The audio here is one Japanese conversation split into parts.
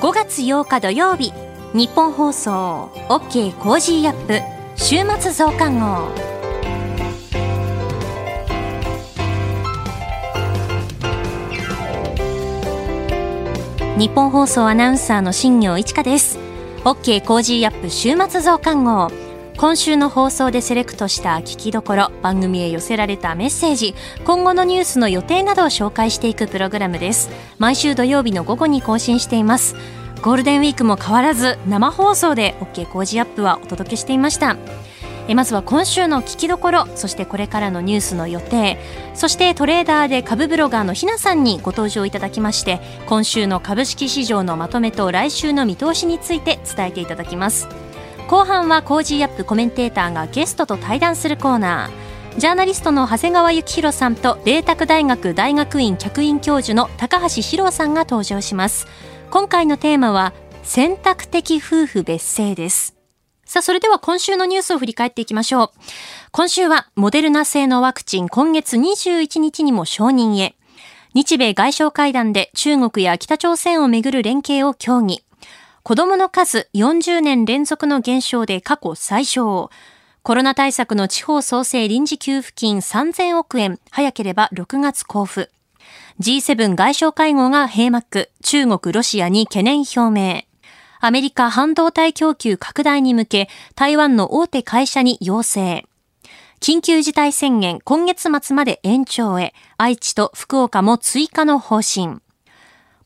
5月8日土曜日日本放送 OK コージーアップ週末増刊号。ニッポン放送アナウンサーの新行市佳です。OK コージーアップ週末増刊号。今週の放送でセレクトした聞きどころ番組へ寄せられたメッセージ今後のニュースの予定などを紹介していくプログラムです。毎週土曜日の午後に更新しています。ゴールデンウィークも変わらず生放送で OK 工事アップはお届けしていました。えまずは今週の聞きどころそしてこれからのニュースの予定そしてトレーダーで株ブロガーのひなさんにご登場いただきまして今週の株式市場のまとめと来週の見通しについて伝えていただきます。後半は Cozy up コメンテーターがゲストと対談するコーナー。ジャーナリストの長谷川幸洋さんと麗澤大学大学院客員教授の高橋史郎さんが登場します。今回のテーマは選択的夫婦別姓ですさあ、それでは今週のニュースを振り返っていきましょう。今週は、モデルナ製のワクチン今月21日にも承認へ。日米外相会談で中国や北朝鮮をめぐる連携を協議。子供の数40年連続の減少で過去最小。コロナ対策の地方創生臨時給付金3000億円、早ければ6月交付。G7 外相会合が閉幕、中国、ロシアに懸念表明。アメリカ半導体供給拡大に向け、台湾の大手会社に要請。緊急事態宣言今月末まで延長へ、愛知と福岡も追加の方針。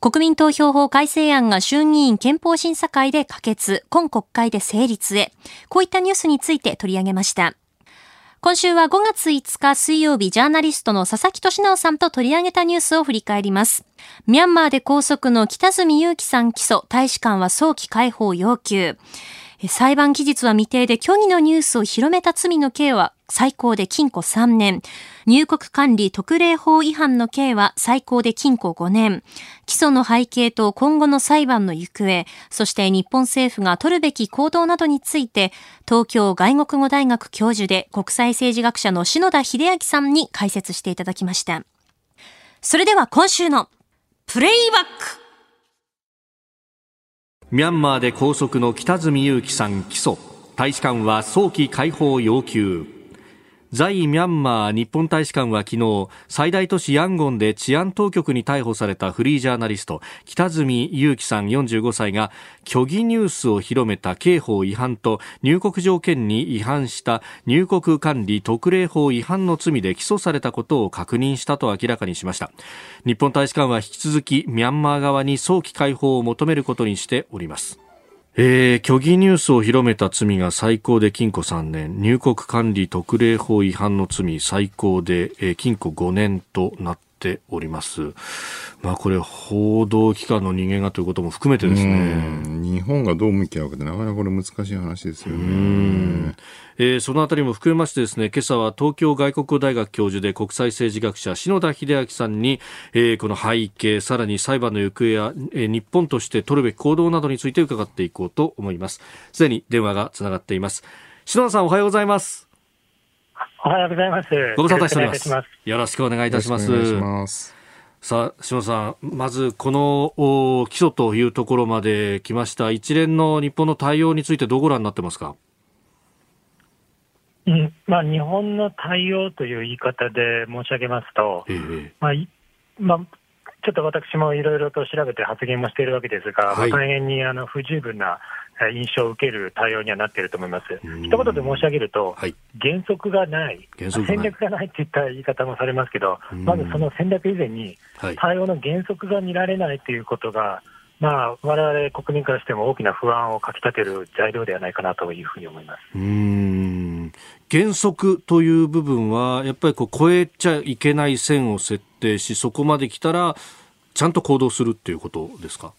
国民投票法改正案が衆議院憲法審査会で可決、今国会で成立へ。こういったニュースについて取り上げました。今週は5月5日水曜日ジャーナリストの佐々木俊直さんと取り上げたニュースを振り返ります。ミャンマーで拘束の北住祐樹さん起訴、大使館は早期解放要求。裁判期日は未定で虚偽のニュースを広めた罪の刑は最高で禁錮3年。入国管理特例法違反の刑は最高で禁錮5年。起訴の背景と今後の裁判の行方、そして日本政府が取るべき行動などについて、東京外国語大学教授で国際政治学者の篠田秀明さんに解説していただきました。それでは今週のプレイバックミャンマーで拘束の北住祐樹さん起訴大使館は早期解放要求在ミャンマー日本大使館は昨日最大都市ヤンゴンで治安当局に逮捕されたフリージャーナリスト北住祐樹さん45歳が虚偽ニュースを広めた刑法違反と入国条件に違反した入国管理特例法違反の罪で起訴されたことを確認したと明らかにしました。日本大使館は引き続きミャンマー側に早期解放を求めることにしております。えー、虚偽ニュースを広めた罪が最高で禁錮3年、入国管理特例法違反の罪最高で、えー、禁錮5年となった。おります。まあこれ報道機関の人間がということも含めてですね。日本がどう向き合うかってなかなかこれ難しい話ですよね。えー、そのあたりも含めましてですね、今朝は東京外国語大学教授で国際政治学者篠田秀明さんに、えー、この背景、さらに裁判の行方や、えー、日本として取るべき行動などについて伺っていこうと思います。すでに電話がつながっています。篠田さんおはようございます。おはようございます。ご無沙汰しております。よろしくお願いいたします。さあ、篠田さん、まずこの起訴というところまで来ました一連の日本の対応についてどうご覧になってますか？うんまあ、日本の対応という言い方で申し上げますと、ええ、まあまあ、ちょっと私もいろいろと調べて発言もしているわけですが、はい、大変にあの不十分な印象を受ける対応にはなっていると思います。一言で申し上げると、はい、原則がない、戦略がないといった言い方もされますけど、まずその戦略以前に、対応の原則が見られないということが、まあ、我々国民からしても大きな不安をかきたてる材料ではないかなというふうに思います。うん。原則という部分は、やっぱりこう超えちゃいけない線を設定し、そこまで来たら、ちゃんと行動するっていうことですか？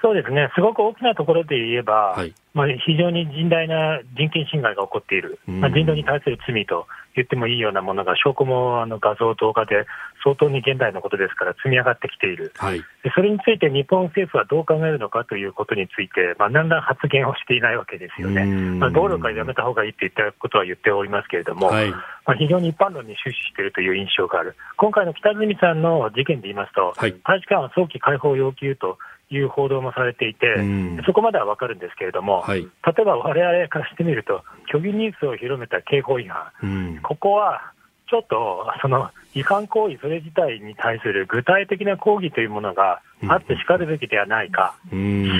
そうですね、すごく大きなところで言えば、はい、まあ、非常に甚大な人権侵害が起こっている、まあ、人道に対する罪と言ってもいいようなものが、証拠もあの画像、動画で相当に現代のことですから積み上がってきている、はい、でそれについて日本政府はどう考えるのかということについて、まあ、何ら発言をしていないわけですよね、まあ、暴力はやめたほうがいいといったことは言っておりますけれども、はい、まあ、非常に一般論に終始しているという印象がある、今回の北住さんの事件で言いますと、はい、大使館は早期解放要求という報道もされていて、うん、そこまでは分かるんですけれども、はい、例えばわれわれからしてみると、虚偽ニュースを広めた刑法違反、うん、ここはちょっとその違反行為それ自体に対する具体的な抗議というものがあってしかるべきではないか、し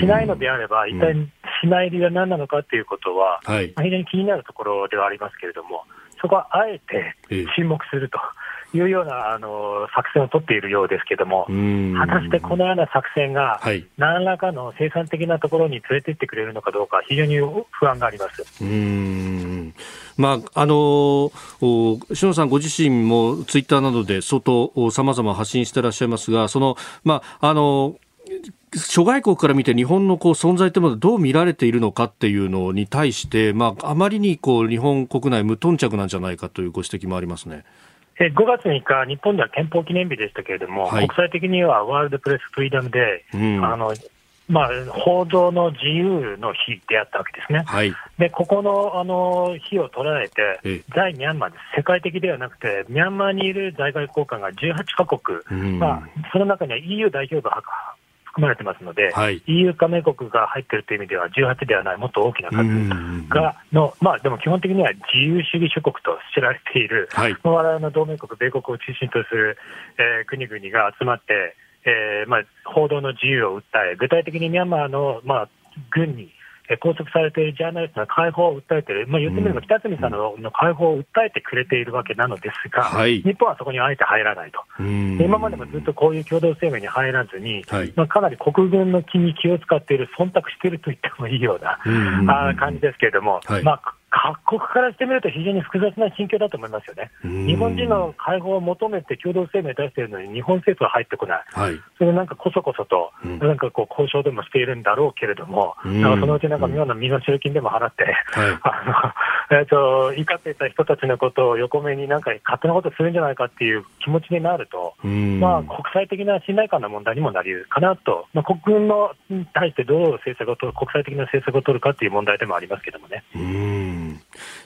ないのであれば、一体しない理由は何なのかということは、非常に気になるところではありますけれども、そこはあえて沈黙すると。いうようなあの作戦を取っているようですけれども、果たしてこのような作戦が、何らかの生産的なところに連れていってくれるのかどうか、非常に不安があります。うんまあ、あの篠野さんご自身もツイッターなどで相当さまざま発信していらっしゃいますが、そのまああの諸外国から見て日本のこう存在というものはどう見られているのかっていうのに対して、まあ、あまりにこう日本国内無頓着なんじゃないかというご指摘もありますね。5月3日、日本では憲法記念日でしたけれども、はい、国際的にはワールドプレスフリーダムデー、うん、あのまあ、報道の自由の日であったわけですね。はい、で、ここのあの日を捉えて、在ミャンマーです。世界的ではなくて、ミャンマーにいる在外交官が18カ国、うん、まあ、その中には EU 代表部含まれてますので、はい、EU 加盟国が入っているという意味では、18ではない、もっと大きな数がの、まあ、でも基本的には自由主義諸国と知られている、はい、我々の同盟国、米国を中心とする、えー、国々が集まって、えーまあ、報道の自由を訴え、具体的にミャンマーの、まあ、軍に拘束されているジャーナリストの解放を訴えている、まあ、言ってみれば北角さんの解放を訴えてくれているわけなのですが、はい、日本はそこにあえて入らないと、今までもずっとこういう共同声明に入らずに、はい、まあ、かなり国軍の気に気を使っている、忖度していると言ってもいいような、あ感じですけれども、はい、まあ、各国からしてみると非常に複雑な心境だと思いますよね。日本人の解放を求めて共同声明出しているのに日本政府は入ってこない。はい、それなんかこそこそと、なんかこう交渉でもしているんだろうけれども、なんかそのうちなんか妙な身の代金でも払って、はい、えと、怒っていた人たちのことを横目になんか勝手なことするんじゃないかっていう気持ちになると、まあ国際的な信頼感の問題にもなりうるかなと、まあ国軍のに対してどう政策を取る、国際的な政策を取るかっていう問題でもありますけどもね。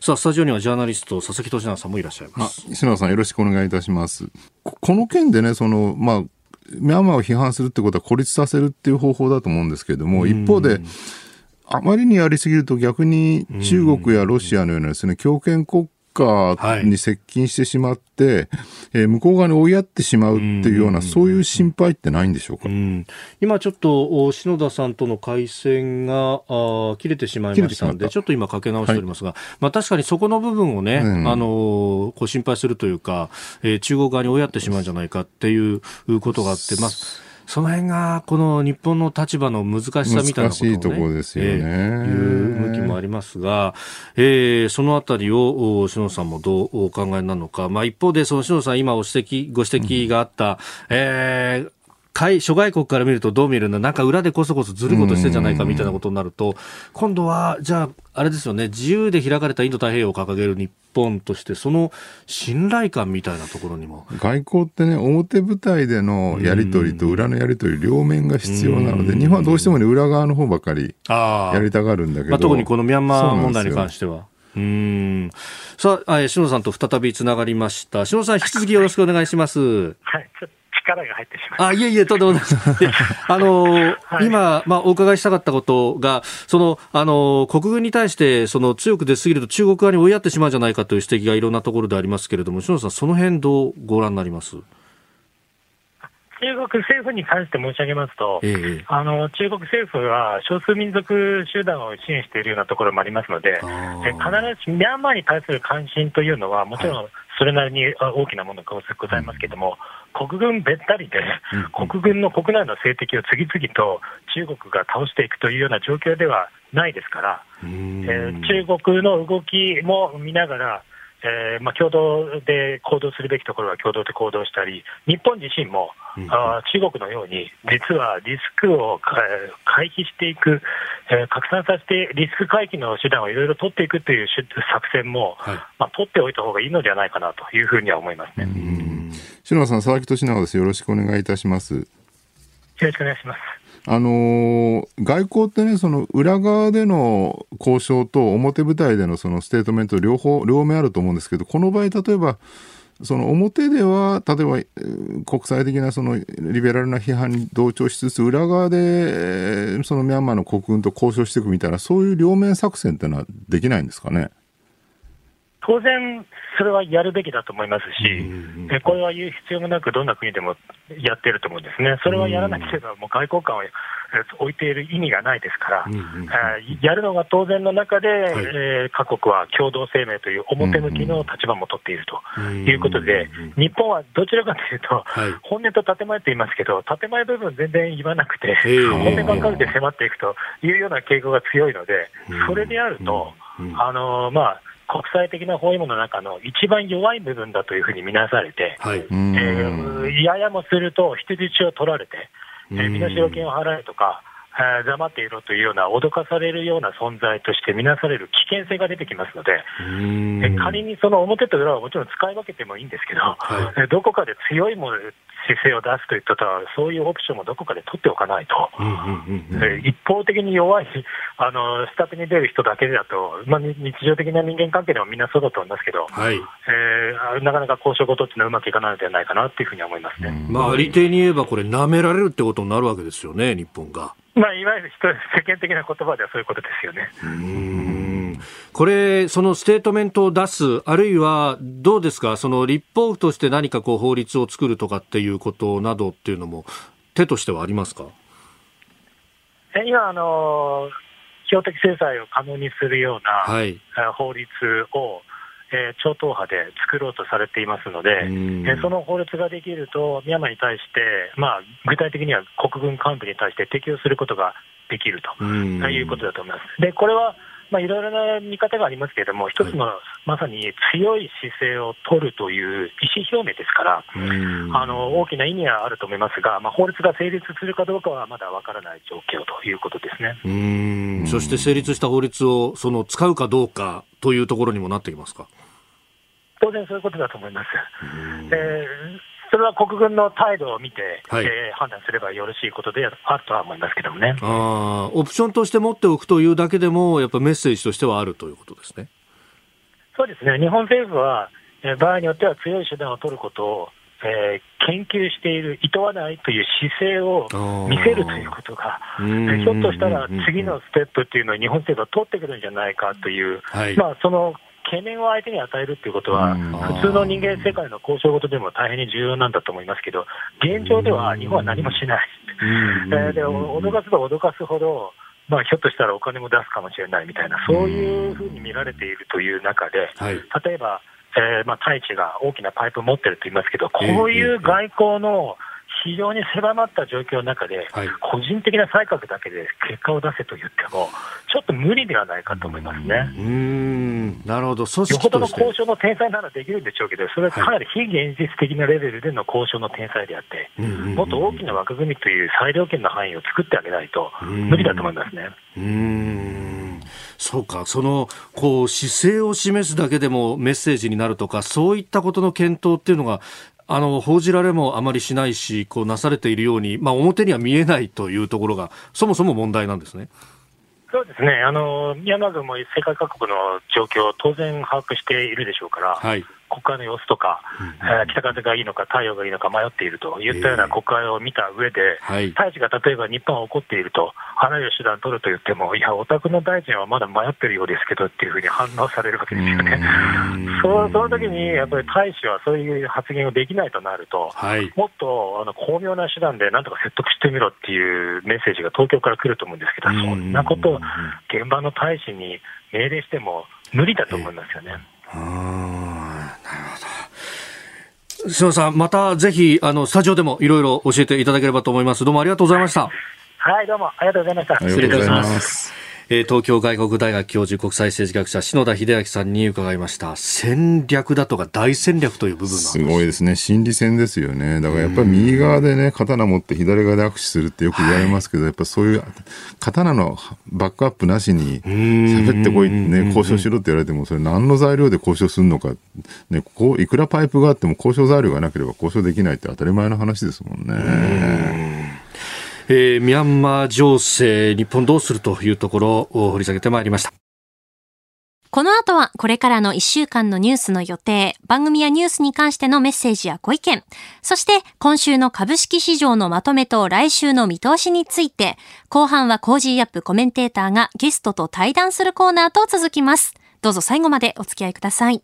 さあ、スタジオにはジャーナリスト、佐々木俊直さんもいらっしゃいます。石野さん、よろしくお願いいたします。この件でね、その、まあ、ミャンマーを批判するってことは孤立させるっていう方法だと思うんですけれども、一方で、あまりにやりすぎると逆に中国やロシアのようなですね、強権国家に接近してしまって、はい、えー、向こう側に追いやってしまうっていうような、そういう心配ってないんでしょうか、うん、今ちょっと篠田さんとの回線があ切れてしまいましたので、ちょっと今かけ直しておりますが、はい、まあ確かにそこの部分をね、うん、あのこう心配するというか、えー、中国側に追いやってしまうんじゃないかっていうことがあって、まあその辺がこの日本の立場の難しさみたいなことを、ね、難しいところですよね、えー、いう向きもありますが、えー、そのあたりを篠さんもどうお考えなのか、まあ、一方でその篠さん今お指摘ご指摘があった、うん、えー諸外国から見るとどう見えるんだ、なんか裏でこそこそずることしてんじゃないか？みたいなことになると、今度は、じゃあ、あれですよね、自由で開かれたインド太平洋を掲げる日本として、その信頼感みたいなところにも。外交ってね、表舞台でのやり取りと裏のやり取り、両面が必要なので、日本はどうしてもね、裏側の方ばかりやりたがるんだけど。まあ、特にこのミャンマー問題に関しては。うんさあ、え篠さんと再びつながりました。篠さん、引き続きよろしくお願いします。はい、力が入ってしまいあ、いえいえ、とんでもない。あのーはい、今、まあ、お伺いしたかったことが、その、あのー、国軍に対して、その、強く出すぎると中国側に追いやってしまうんじゃないかという指摘がいろんなところでありますけれども、篠田さん、その辺どうご覧になります？中国政府に関して申し上げますと、ええ、あの中国政府は少数民族集団を支援しているようなところもありますので、え必ずしミャンマーに対する関心というのは、もちろんそれなりに大きなものがございますけれども、国軍べったりで、国軍の国内の政敵を次々と中国が倒していくというような状況ではないですから、えー、中国の動きも見ながら、えーまあ、共同で行動するべきところは共同で行動したり、日本自身も、うん、あ中国のように、実はリスクを回避していく、えー、拡散させてリスク回避の手段をいろいろ取っていくという作戦も、はい、まあ、取っておいた方がいいのではないかなというふうには思いますね。篠田さん、佐々木俊直です。よろしくお願いいたします。よろしくお願いします。あの外交ってね、その裏側での交渉と表舞台でのそのステートメント両方、両面あると思うんですけど、この場合、例えば、その表では、例えば国際的なそのリベラルな批判に同調しつつ、裏側でそのミャンマーの国軍と交渉していくみたいな、そういう両面作戦っていうのはできないんですかね？当然、それはやるべきだと思いますし、これは言う必要もなく、どんな国でもやってると思うんですね、それはやらなければ、もう外交官を置いている意味がないですから、やるのが当然の中で、はい、えー、各国は共同声明という表向きの立場も取っているということで、日本はどちらかというと、はい、本音と建前と言いますけど、建前部分全然言わなくて、本音ばっかりで迫っていくというような傾向が強いので、それであると、あのまあ、国際的な包囲網の中の一番弱い部分だというふうに見なされて、はい、えー、ややもすると人質を取られて、えー、身代金を払えとか、えー、黙っていろというような脅かされるような存在として見なされる危険性が出てきますので、え仮にその表と裏はもちろん使い分けてもいいんですけど、はい、どこかで強いもの姿勢を出すといったと、そういうオプションもどこかで取っておかないと、一方的に弱いあの、下手に出る人だけだと、まあ、日常的な人間関係でもみんなそうだと思いますけど、はい、えー、なかなか交渉事っていうのはうまくいかないのではないかなというふうに思いますね、まあ、ありていに言えば、これ、舐められるってことになるわけですよね、日本が。まあ、いわゆる世間的な言葉ではそういうことですよね。これ、そのステートメントを出す、あるいはどうですか、その立法府として何かこう法律を作るとかっていうことなどっていうのも、手としてはありますか？今、あの、標的制裁を可能にするような、はい、法律を、えー、超党派で作ろうとされていますので、えー、その法律ができると、ミャンマーに対して、まあ、具体的には国軍幹部に対して適用することができるということだと思います。でこれはまあ、いろいろな見方がありますけれども、一つのまさに強い姿勢を取るという意思表明ですから、あの大きな意味はあると思いますが、まあ、法律が成立するかどうかはまだわからない状況ということですね。うん。そして成立した法律をその使うかどうかというところにもなってきますか？当然そういうことだと思います。えーそれは国軍の態度を見て、はい、えー、判断すればよろしいことであるとは思いますけどもね。あオプションとして持っておくというだけでも、やっぱメッセージとしてはあるということですね。そうですね、日本政府は、えー、場合によっては強い手段を取ることを、えー、研究している、いとわないという姿勢を見せるということが、ひょっとしたら次のステップっていうのを日本政府は取ってくるんじゃないかという、はい、まあ、その懸念を相手に与えるということは、普通の人間世界の交渉事でも大変に重要なんだと思いますけど、現状では日本は何もしない、えー、で脅かすと脅かすほど、まあ、ひょっとしたらお金も出すかもしれないみたいな、そういうふうに見られているという中で、例えば、えーまあ、太一が大きなパイプを持ってると言いますけど、こういう外交の、非常に狭まった状況の中で、はい、個人的な才覚だけで結果を出せと言っても、ちょっと無理ではないかと思いますね。うん。なるほど、よほどの交渉の天才ならできるんでしょうけど、それはかなり非現実的なレベルでの交渉の天才であって、もっと大きな枠組みという裁量権の範囲を作ってあげないと、無理だと思いますね。うん。そうか、そのこう姿勢を示すだけでもメッセージになるとか、そういったことの検討っていうのが、あの報じられもあまりしないし、こうなされているように、まあ、表には見えないというところが、そもそも問題なんですね。そうですね、あのミャンマー軍も世界各国の状況を当然把握しているでしょうから、はい、国会の様子とか、えー、北風がいいのか、太陽がいいのか迷っているといったような国会を見た上で、えー、大使が例えば日本は怒っていると、あらゆる手段を取ると言っても、いや、お宅の大臣はまだ迷ってるようですけどっていうふうに反応されるわけですよね。そその時にやっぱり大使はそういう発言をできないとなると、はい、もっとあの巧妙な手段でなんとか説得してみろっていうメッセージが東京から来ると思うんですけど、そんなことを現場の大使に命令しても無理だと思いますよね。なるほど。島さん、またぜひ、あの、スタジオでもいろいろ教えていただければと思います。どうもありがとうございました。はい、どうもありがとうございました。失礼いたします。え東京外国大学教授国際政治学者篠田秀明さんに伺いました。戦略だとか大戦略という部分すごいですね。心理戦ですよね。だからやっぱり右側でね刀持って左側で握手するってよく言われますけど、はい、やっぱそういう刀のバックアップなしに喋ってこいね交渉しろって言われてもそれ何の材料で交渉するのか。ねこういくらパイプがあっても交渉材料がなければ交渉できないって当たり前の話ですもんね。えー、ミャンマー情勢、日本どうするというところを掘り下げてまいりました。この後はこれからの1週間のニュースの予定、番組やニュースに関してのメッセージやご意見、そして今週の株式市場のまとめと来週の見通しについて、後半は Cozy up コメンテーターがゲストと対談するコーナーと続きます。どうぞ最後までお付き合いください。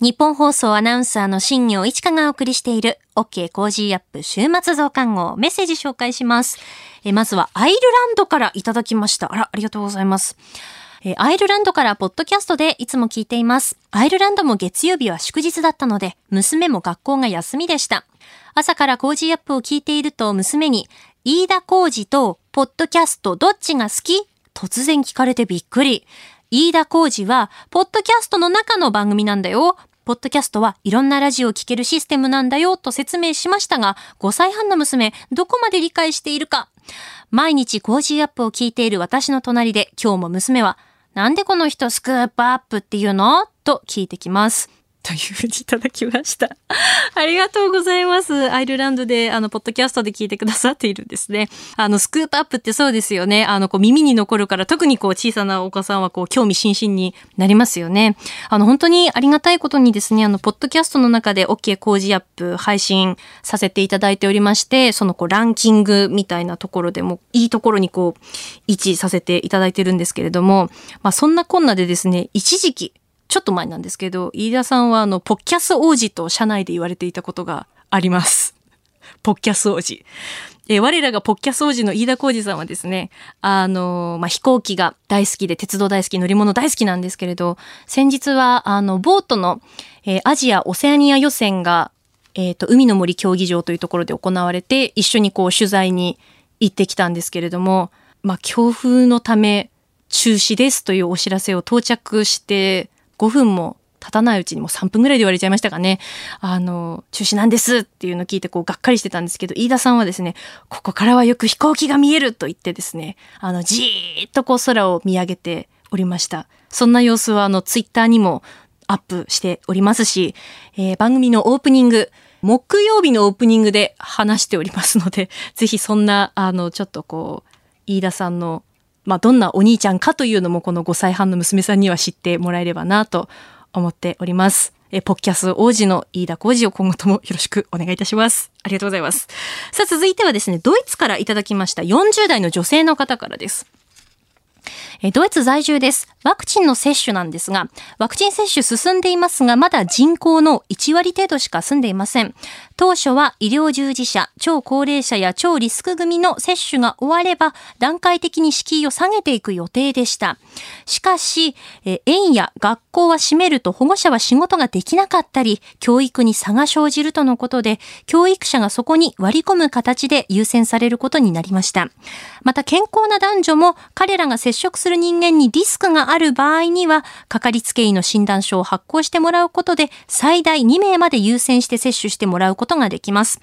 ニッポン放送アナウンサーの新行市佳がお送りしている OK コージーアップ週末増刊号メッセージ紹介します。えまずはアイルランドからいただきました。あら、ありがとうございます。えアイルランドからポッドキャストでいつも聞いています。アイルランドも月曜日は祝日だったので、娘も学校が休みでした。朝から Cozy up を聞いていると娘に、飯田浩二とポッドキャストどっちが好き？突然聞かれてびっくり。飯田浩二は、ポッドキャストの中の番組なんだよ。ポッドキャストはいろんなラジオを聴けるシステムなんだよと説明しましたが、5歳半の娘、どこまで理解しているか。毎日 Cozy up を聞いている私の隣で、今日も娘は、なんでこの人 Scoop up っていうの？と聞いてきます。というふうにいただきました。ありがとうございます。アイルランドで、あの、ポッドキャストで聞いてくださっているんですね。あの、 Scoop up ってそうですよね。あの、こう、耳に残るから、特にこう、小さなお子さんは、こう、興味津々になりますよね。あの、本当にありがたいことにですね、あの、ポッドキャストの中で OK 工事アップ配信させていただいておりまして、その、こう、ランキングみたいなところでも、いいところにこう、位置させていただいてるんですけれども、まあ、そんなこんなでですね、一時期、ちょっと前なんですけど、飯田さんはあの、ポッキャス王子と社内で言われていたことがあります。ポッキャス王子。え我らがポッキャス王子の飯田浩二さんはですね、あの、まあ、飛行機が大好きで、鉄道大好き、乗り物大好きなんですけれど、先日は、あの、ボートの、えー、アジア・オセアニア予選が、えっ、ー、と、海の森競技場というところで行われて、一緒にこう、取材に行ってきたんですけれども、まあ、強風のため、中止ですというお知らせを到着して5分も経たないうちにもう3分ぐらいで言われちゃいましたかね。あの、中止なんですっていうのを聞いてこうがっかりしてたんですけど、飯田さんはですね、ここからはよく飛行機が見えると言ってですね、あの、じーっとこう空を見上げておりました。そんな様子はあの、ツイッターにもアップしておりますし、えー、番組のオープニング、木曜日のオープニングで話しておりますので、ぜひそんな、あの、ちょっとこう、飯田さんのまあ、どんなお兄ちゃんかというのもこの5歳半の娘さんには知ってもらえればなと思っております。え、ポッキャス王子の飯田浩二を今後ともよろしくお願いいたします。ありがとうございます。さあ、続いてはですね、ドイツからいただきました40代の女性の方からです。えドイツ在住です。ワクチンの接種なんですが、ワクチン接種進んでいますが、まだ人口の1割程度しか済んでいません。当初は医療従事者、超高齢者や超リスク組の接種が終われば、段階的に敷居を下げていく予定でした。しかし、え園や学校は閉めると保護者は仕事ができなかったり、教育に差が生じるとのことで、教育者がそこに割り込む形で優先されることになりました。また健康な男女も彼らが接触する人間にリスクがある場合には、かかりつけ医の診断書を発行してもらうことで、最大2名まで優先して接種してもらうことができます。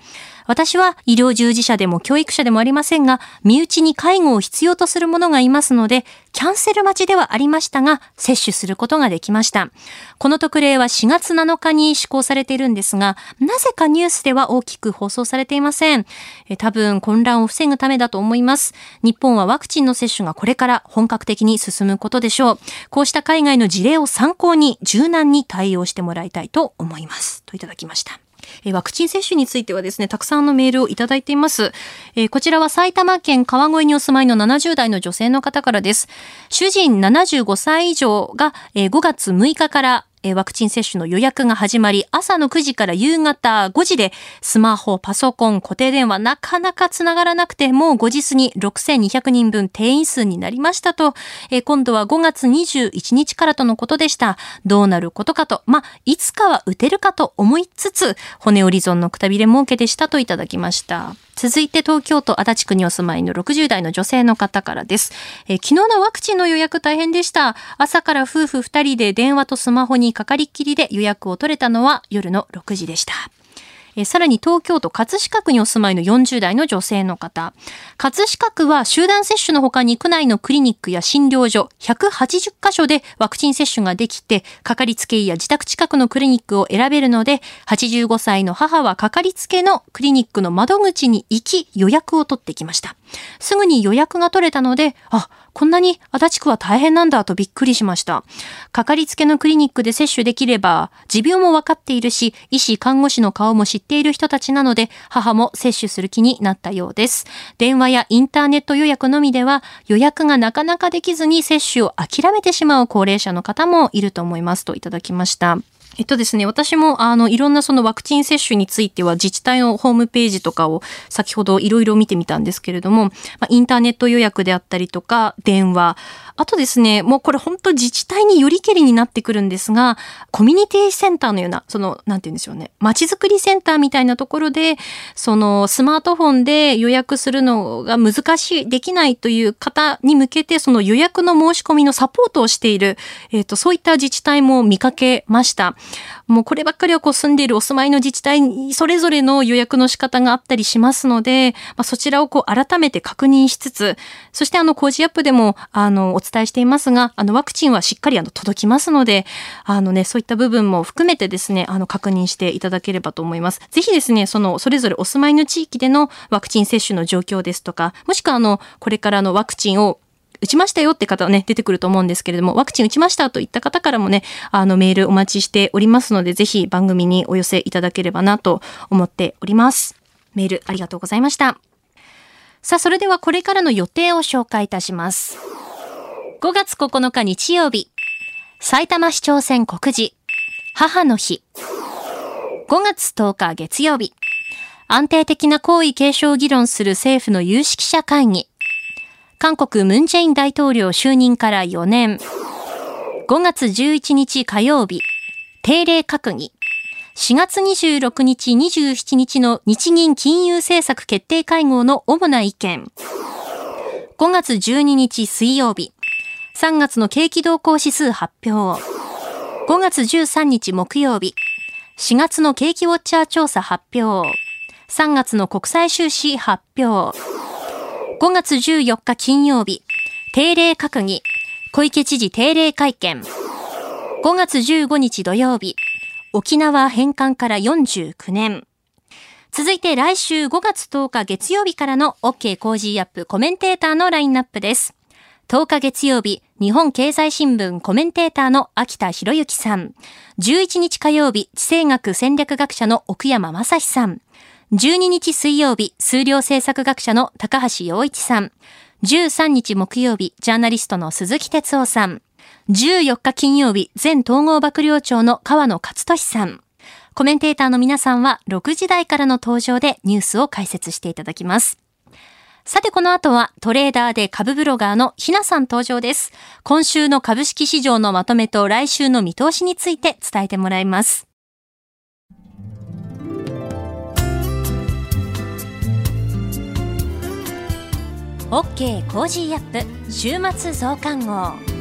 私は医療従事者でも教育者でもありませんが、身内に介護を必要とする者がいますので、キャンセル待ちではありましたが、接種することができました。この特例は4月7日に施行されているんですが、なぜかニュースでは大きく放送されていません。え多分混乱を防ぐためだと思います。日本はワクチンの接種がこれから本格的に進むことでしょう。こうした海外の事例を参考に柔軟に対応してもらいたいと思います。といただきました。えワクチン接種についてはですね、たくさんのメールをいただいています。え、こちらは埼玉県川越にお住まいの70代の女性の方からです。主人75歳以上が、えー、5月6日からえワクチン接種の予約が始まり、朝の9時から夕方5時で、スマホ、パソコン、固定電話、なかなか繋がらなくて、もう5時過ぎ6200人分定員数になりましたと、え今度は5月21日からとのことでした。どうなることかと、まいつかは打てるかと思いつつ、骨折り損のくたびれ儲けでしたといただきました。続いて東京都足立区にお住まいの60代の女性の方からです。え昨日のワクチンの予約大変でした。朝から夫婦2人で電話とスマホにかかりっきりで予約を取れたのは夜の6時でした。えさらに東京都葛飾区にお住まいの40代の女性の方。葛飾区は集団接種の他に区内のクリニックや診療所180カ所でワクチン接種ができて、かかりつけ医や自宅近くのクリニックを選べるので、85歳の母はかかりつけのクリニックの窓口に行き予約を取ってきました。すぐに予約が取れたので、あ、こんなに足立区は大変なんだとびっくりしました。かかりつけのクリニックで接種できれば、持病もわかっているし、医師、看護師の顔も知っている人たちなので、母も接種する気になったようです。電話やインターネット予約のみでは、予約がなかなかできずに接種を諦めてしまう高齢者の方もいると思いますといただきました。えっとですね、私もあのいろんなそのワクチン接種については自治体のホームページとかを先ほどいろいろ見てみたんですけれども、まあ、インターネット予約であったりとか電話、あとですね、もうこれ本当自治体によりけりになってくるんですが、コミュニティセンターのような、その、なんて言うんでしょうね、街づくりセンターみたいなところで、そのスマートフォンで予約するのが難しい、できないという方に向けて、その予約の申し込みのサポートをしている、えっ、ー、と、そういった自治体も見かけました。もうこればっかりはこう住んでいるお住まいの自治体にそれぞれの予約の仕方があったりしますので、まあ、そちらをこう改めて確認しつつ、そしてあの工事アップでもあのお伝えしていますが、あのワクチンはしっかりあの届きますので、あのね、そういった部分も含めてですね、あの確認していただければと思います。ぜひですね、そのそれぞれお住まいの地域でのワクチン接種の状況ですとか、もしくはあのこれからのワクチンを打ちましたよって方はね、出てくると思うんですけれども、ワクチン打ちましたといった方からもね、あのメールお待ちしておりますので、ぜひ番組にお寄せいただければなと思っております。メールありがとうございました。さあ、それではこれからの予定を紹介いたします。5月9日日曜日、埼玉市長選告示、母の日。5月10日月曜日、安定的な皇位継承を議論する政府の有識者会議。韓国ムンジェイン大統領就任から4年。5月11日火曜日、定例閣議。4月26日、27日の日銀金融政策決定会合の主な意見。5月12日水曜日、3月の景気動向指数発表。5月13日木曜日、4月の景気ウォッチャー調査発表。3月の国際収支発表。5月14日金曜日、定例閣議、小池知事定例会見。5月15日土曜日、沖縄返還から49年。続いて来週5月10日月曜日からの OK コージーアップコメンテーターのラインナップです。10日月曜日、日本経済新聞コメンテーターの秋田浩之さん。11日火曜日、地政学戦略学者の奥山正史さん。12日水曜日、数量政策学者の高橋洋一さん。13日木曜日、ジャーナリストの鈴木哲夫さん。14日金曜日、前統合幕僚長の川野勝利さん。コメンテーターの皆さんは6時台からの登場でニュースを解説していただきます。さてこの後はトレーダーで株ブロガーのひなさん登場です。今週の株式市場のまとめと来週の見通しについて伝えてもらいます。OK コージーアップ週末増刊号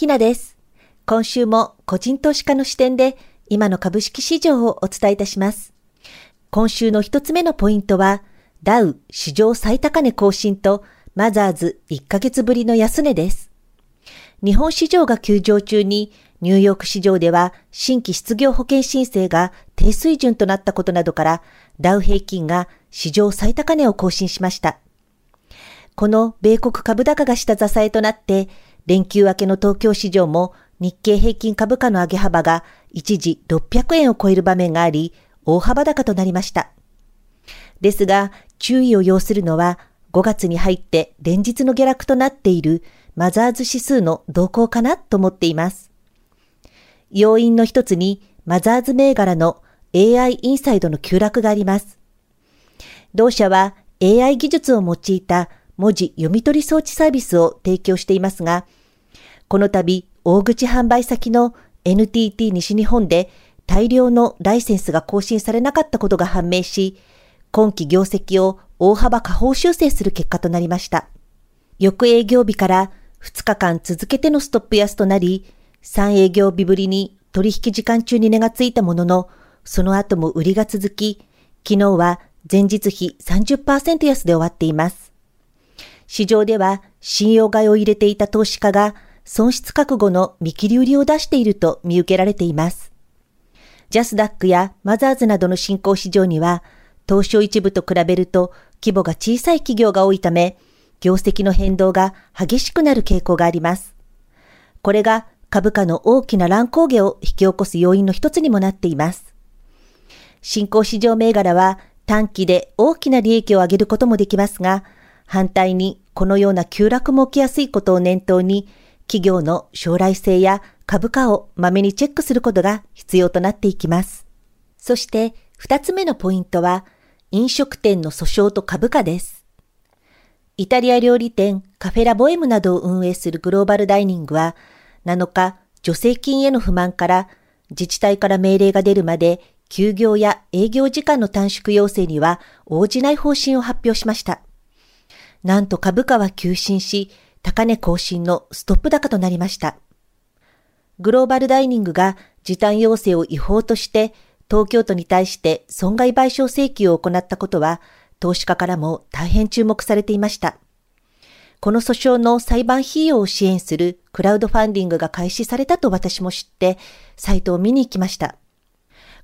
ひなです。今週も個人投資家の視点で今の株式市場をお伝えいたします。今週の一つ目のポイントは、ダウ史上最高値更新とマザーズ1ヶ月ぶりの安値です。日本市場が休場中にニューヨーク市場では新規失業保険申請が低水準となったことなどからダウ平均が史上最高値を更新しました。この米国株高が下支えとなって連休明けの東京市場も日経平均株価の上げ幅が一時600円を超える場面があり大幅高となりました。ですが注意を要するのは5月に入って連日の下落となっているマザーズ指数の動向かなと思っています。要因の一つにマザーズ銘柄の AI インサイドの急落があります。同社は AI 技術を用いた文字読み取り装置サービスを提供していますが、この度大口販売先の NTT 西日本で大量のライセンスが更新されなかったことが判明し、今期業績を大幅下方修正する結果となりました。翌営業日から2日間続けてのストップ安となり、3営業日ぶりに取引時間中に値がついたものの、その後も売りが続き、昨日は前日比30%安で終わっています。市場では信用買いを入れていた投資家が損失覚悟の見切り売りを出していると見受けられています。ジャスダックやマザーズなどの新興市場には、東証一部と比べると規模が小さい企業が多いため、業績の変動が激しくなる傾向があります。これが株価の大きな乱高下を引き起こす要因の一つにもなっています。新興市場銘柄は短期で大きな利益を上げることもできますが、反対にこのような急落も起きやすいことを念頭に、企業の将来性や株価をまめにチェックすることが必要となっていきます。そして二つ目のポイントは、飲食店の訴訟と株価です。イタリア料理店カフェラボエムなどを運営するグローバルダイニングは、7日、助成金への不満から自治体から命令が出るまで休業や営業時間の短縮要請には応じない方針を発表しました。なんと株価は急進し、高値更新のストップ高となりました。グローバルダイニングが時短要請を違法として東京都に対して損害賠償請求を行ったことは投資家からも大変注目されていました。この訴訟の裁判費用を支援するクラウドファンディングが開始されたと私も知って、サイトを見に行きました。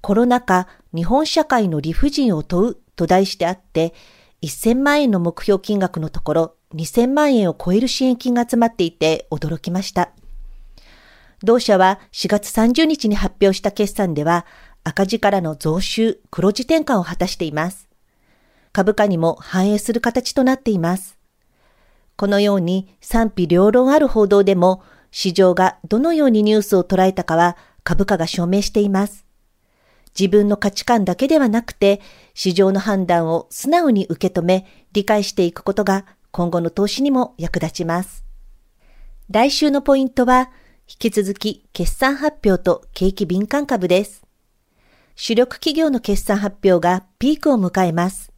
コロナ禍、日本社会の理不尽を問うと題してあって、1000万円の目標金額のところ、2000万円を超える支援金が集まっていて驚きました。同社は4月30日に発表した決算では、赤字からの増収、黒字転換を果たしています。株価にも反映する形となっています。このように賛否両論ある報道でも市場がどのようにニュースを捉えたかは株価が証明しています。自分の価値観だけではなくて市場の判断を素直に受け止め理解していくことが今後の投資にも役立ちます。来週のポイントは引き続き決算発表と景気敏感株です。主力企業の決算発表がピークを迎えます。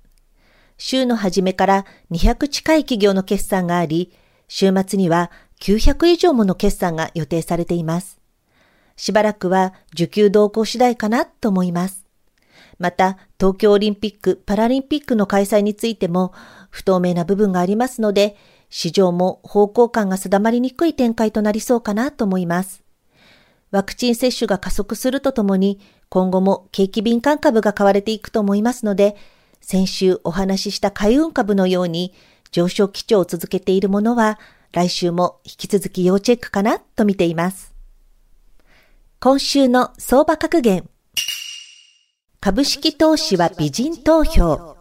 週の初めから200近い企業の決算があり、週末には900以上もの決算が予定されています。しばらくは受給動向次第かなと思います。また、東京オリンピック・パラリンピックの開催についても不透明な部分がありますので、市場も方向感が定まりにくい展開となりそうかなと思います。ワクチン接種が加速するとともに、今後も景気敏感株が買われていくと思いますので、先週お話しした海運株のように上昇基調を続けているものは来週も引き続き要チェックかなと見ています。今週の相場格言。株式投資は美人投票。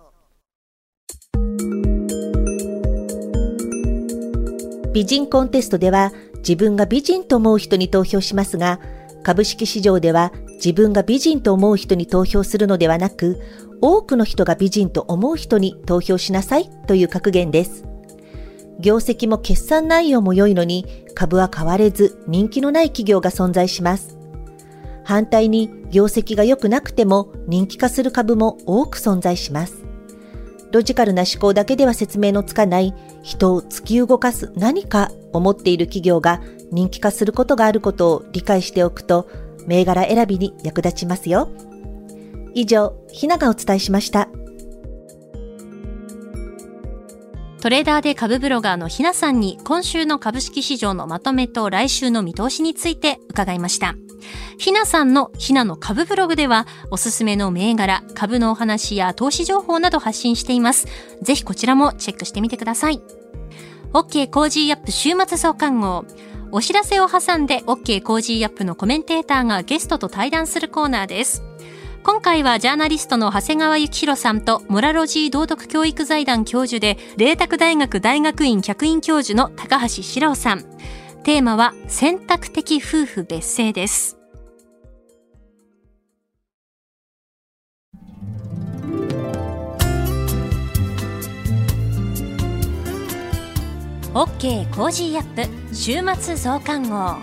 美人コンテストでは自分が美人と思う人に投票しますが、株式市場では自分が美人と思う人に投票するのではなく、多くの人が美人と思う人に投票しなさいという格言です。業績も決算内容も良いのに株は買われず人気のない企業が存在します。反対に業績が良くなくても人気化する株も多く存在します。ロジカルな思考だけでは説明のつかない人を突き動かす何かを持っている企業が人気化することがあることを理解しておくと銘柄選びに役立ちますよ。以上、ひながお伝えしました。トレーダーで株ブロガーのひなさんに今週の株式市場のまとめと来週の見通しについて伺いました。ひなさんのひなの株ブログではおすすめの銘柄、株のお話や投資情報など発信しています。ぜひこちらもチェックしてみてください。OK コージーアップ週末増刊号。お知らせを挟んで OK コージーアップのコメンテーターがゲストと対談するコーナーです。今回はジャーナリストの長谷川幸洋さんとモラロジー道徳教育財団教授で麗澤大学大学院客員教授の高橋史郎さん。テーマは選択的夫婦別姓です。OK コージーアップ週末増刊号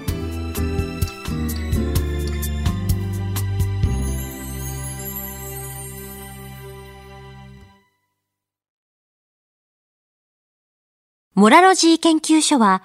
モラロジー研究所は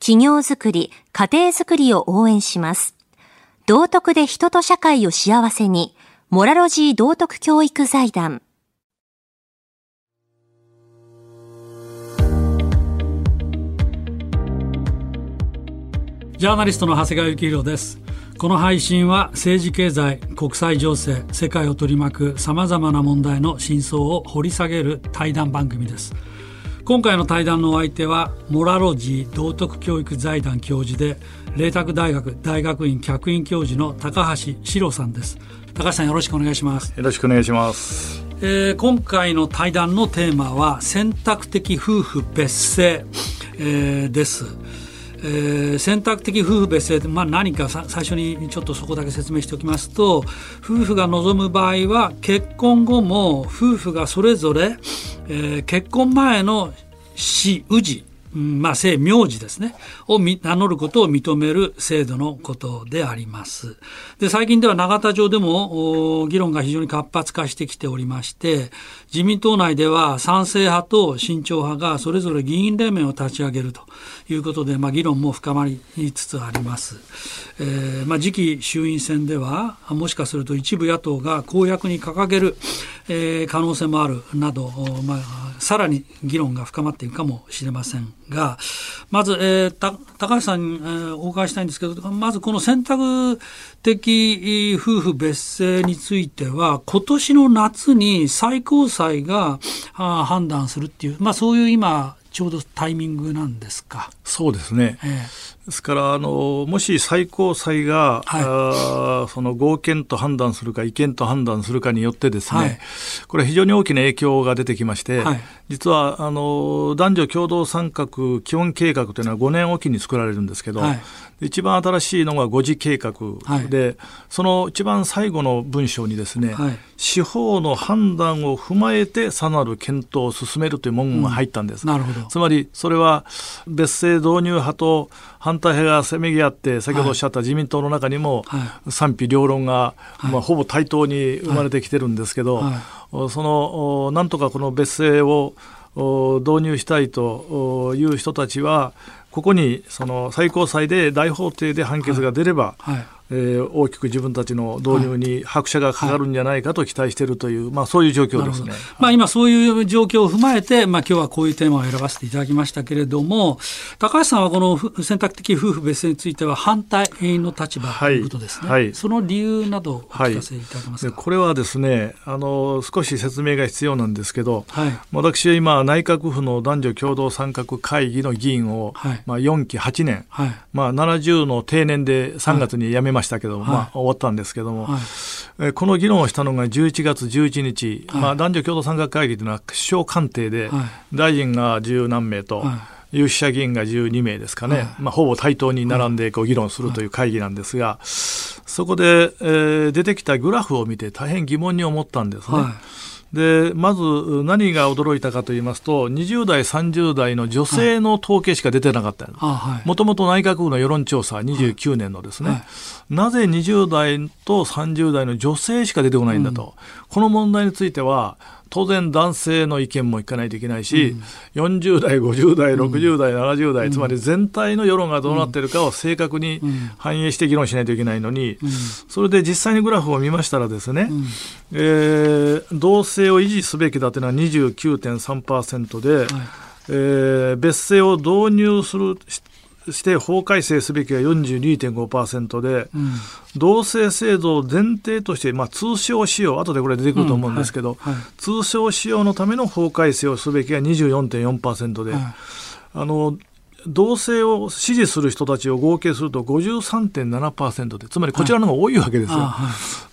企業づくり、家庭づくりを応援します。道徳で人と社会を幸せに、モラロジー道徳教育財団。ジャーナリストの長谷川幸宏です。この配信は政治経済、国際情勢、世界を取り巻く様々な問題の真相を掘り下げる対談番組です。今回の対談のお相手はモラロジー道徳教育財団教授で麗澤大学大学院客員教授の高橋史郎さんです。高橋さんよろしくお願いします。よろしくお願いします。えー、今回の対談のテーマは選択的夫婦別姓、えー、です。えー、選択的夫婦別姓で、まあ、何か最初にちょっとそこだけ説明しておきますと夫婦が望む場合は結婚後も夫婦がそれぞれ、えー、結婚前の死氏まあ、姓名字ですね、を名乗ることを認める制度のことであります。で、最近では永田町でも議論が非常に活発化してきておりまして、自民党内では賛成派と慎重派がそれぞれ議員連盟を立ち上げるということで、まあ、議論も深まりつつあります。えー、まあ、次期衆院選では、もしかすると一部野党が公約に掲げる、えー、可能性もあるなど、まあ、さらに議論が深まっていくかもしれませんが、まず、えー、高橋さんに、えー、お伺いしたいんですけど、まずこの選択的夫婦別姓については、今年の夏に最高裁が判断するっていう、まあ、そういう今、ちょうどタイミングなんですか？そうですね。えー、ですからあの、もし最高裁が、はい、その合憲と判断するか、違憲と判断するかによってですね、はい、これ、非常に大きな影響が出てきまして、はい、実はあの男女共同参画基本計画というのは5年おきに作られるんですけど、一番新しいのが5次計画で、その一番最後の文章にですね、司法の判断を踏まえてさなる検討を進めるという文言が入ったんです。うん、なるほど。つまりそれは別姓導入派と反対派がせめぎ合って、先ほどおっしゃった自民党の中にも賛否両論が、まあ、ほぼ対等に生まれてきてるんですけど、そのなんとかこの別姓を導入したいという人たちは、ここにその最高裁で大法廷で判決が出れば、はい。はいえー、大きく自分たちの導入に拍車がかかるんじゃないかと期待しているという、はい、まあ、そういう状況ですね、まあ、今、そういう状況を踏まえて、まあ今日はこういうテーマを選ばせていただきましたけれども、高橋さんはこの選択的夫婦別姓については反対の立場ということですね、はい、その理由などお聞かせいただけますか、これはですねあの、少し説明が必要なんですけど、私は今、内閣府の男女共同参画会議の議員を、まあ、4期8年、まあ、70の定年で3月に辞めまましたけども、はい、まあ、終わったんですけども、はい、えこの議論をしたのが11月11日、はい、まあ、男女共同参画会議というのは首相官邸で、大臣が十何名と、有識者議員が12名ですかね、まあ、ほぼ対等に並んでこう議論するとい。う会議なんですが、そこで、えー、出てきたグラフを見て大変疑問に思ったんですね。でまず何が驚いたかと言いますと、20代、30代の女性の統計しか出てなかったもともと内閣府の世論調査、29年のですね、はい。はい、なぜ20代と30代の女性しか出てこないんだと、うん、この問題については、当然男性の意見もいかないといけないし、うん、40代、50代、60代、うん、70代、つまり全体の世論がどうなっているかを正確に反映して議論しないといけないのに、うん、それで実際にグラフを見ましたらですね、うん、えー、同性を維持すべきだというのは29.3%で、はい。えー、別姓を導入するして法改正すべきは42.5%で、うん、同性制度を前提として、まあ、通称使用、後でこれ出てくると思うんですけど、うんはいはい、通称使用のための法改正をすべきは24.4%で、はい、あの同性を支持する人たちを合計すると53.7%で、つまりこちらの方が多いわけですよ。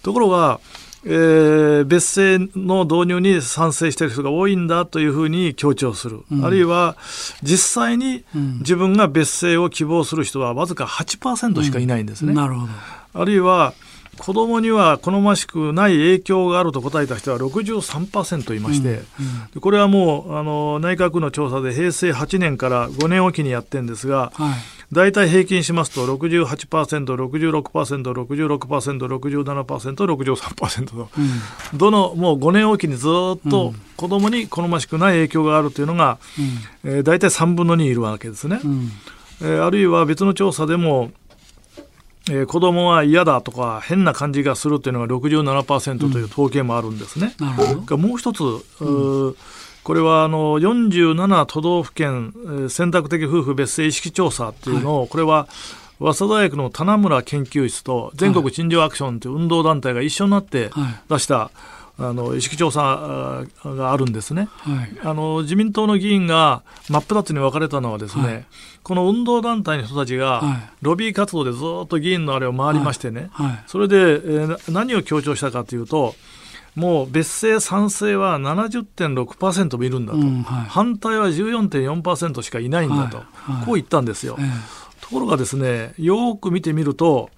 ところがえー、別姓の導入に賛成している人が多いんだというふうに強調する、うん、あるいは実際に自分が別姓を希望する人はわずか8%しかいないんですね。うん、なるほど。あるいは子供には好ましくない影響があると答えた人は63%いまして、うん。うん、これはもうあの内閣の調査で平成8年から5年おきにやってるんですが、はい大体平均しますと68%、66%、66%、67%、63%と、うん、どのもう5年おきにずっと子どもに好ましくない影響があるというのが、うん、えー、大体3分の2いるわけですね。うん、えー、あるいは別の調査でもえー、子供は嫌だとか変な感じがするというのが67%という統計もあるんですね。うん、もう一つ、うん、これはあの47都道府県選択的夫婦別姓意識調査っていうのを、はい、これは早稲田大学の棚村研究室と全国陳情アクションという運動団体が一緒になって出した、はい、あの意識調査があるんですね、はい、あの自民党の議員が真っ二つに分かれたのはですね、この運動団体の人たちがロビー活動でずっと議員のあれを回りましてね、それで、えー、何を強調したかというともう別姓賛成は70.6%もいるんだと、うんはい、反対は14.4%しかいないんだと、はいはい、こう言ったんですよ、えー、ところがですねよく見てみると、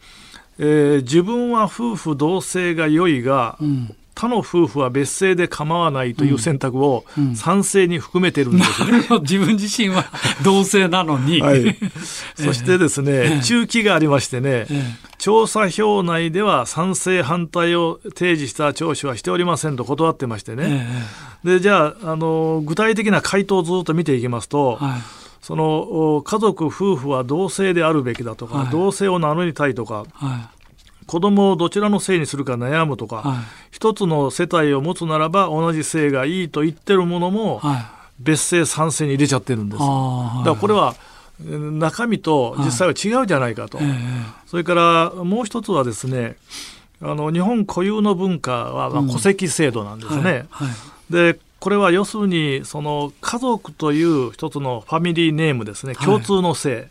えー、自分は夫婦同姓が良いが、うん、他の夫婦は別姓で構わないという選択を賛成に含めてるんですね。うんうん、自分自身は同姓なのに、はい、そしてですね、えー、中期がありましてね、えー、調査票内では賛成反対を提示した聴取はしておりませんと断ってましてね。えー、で、じゃあ、あの、具体的な回答をずっと見ていきますと、はい。その家族、夫婦は同姓であるべきだとか、はい、同姓を名乗りたいとか、はい。子供をどちらの姓にするか悩むとか、はい、一つの世帯を持つならば同じ姓がいいと言ってるものも、別姓賛成に入れちゃってるんです。だからこれは中身と実際は違うじゃないかと、はい、それからもう一つはですねあの日本固有の文化は、まあ、戸籍制度なんですね。うんはいはい、でこれは要するにその家族という一つのファミリーネームですね。共通の姓、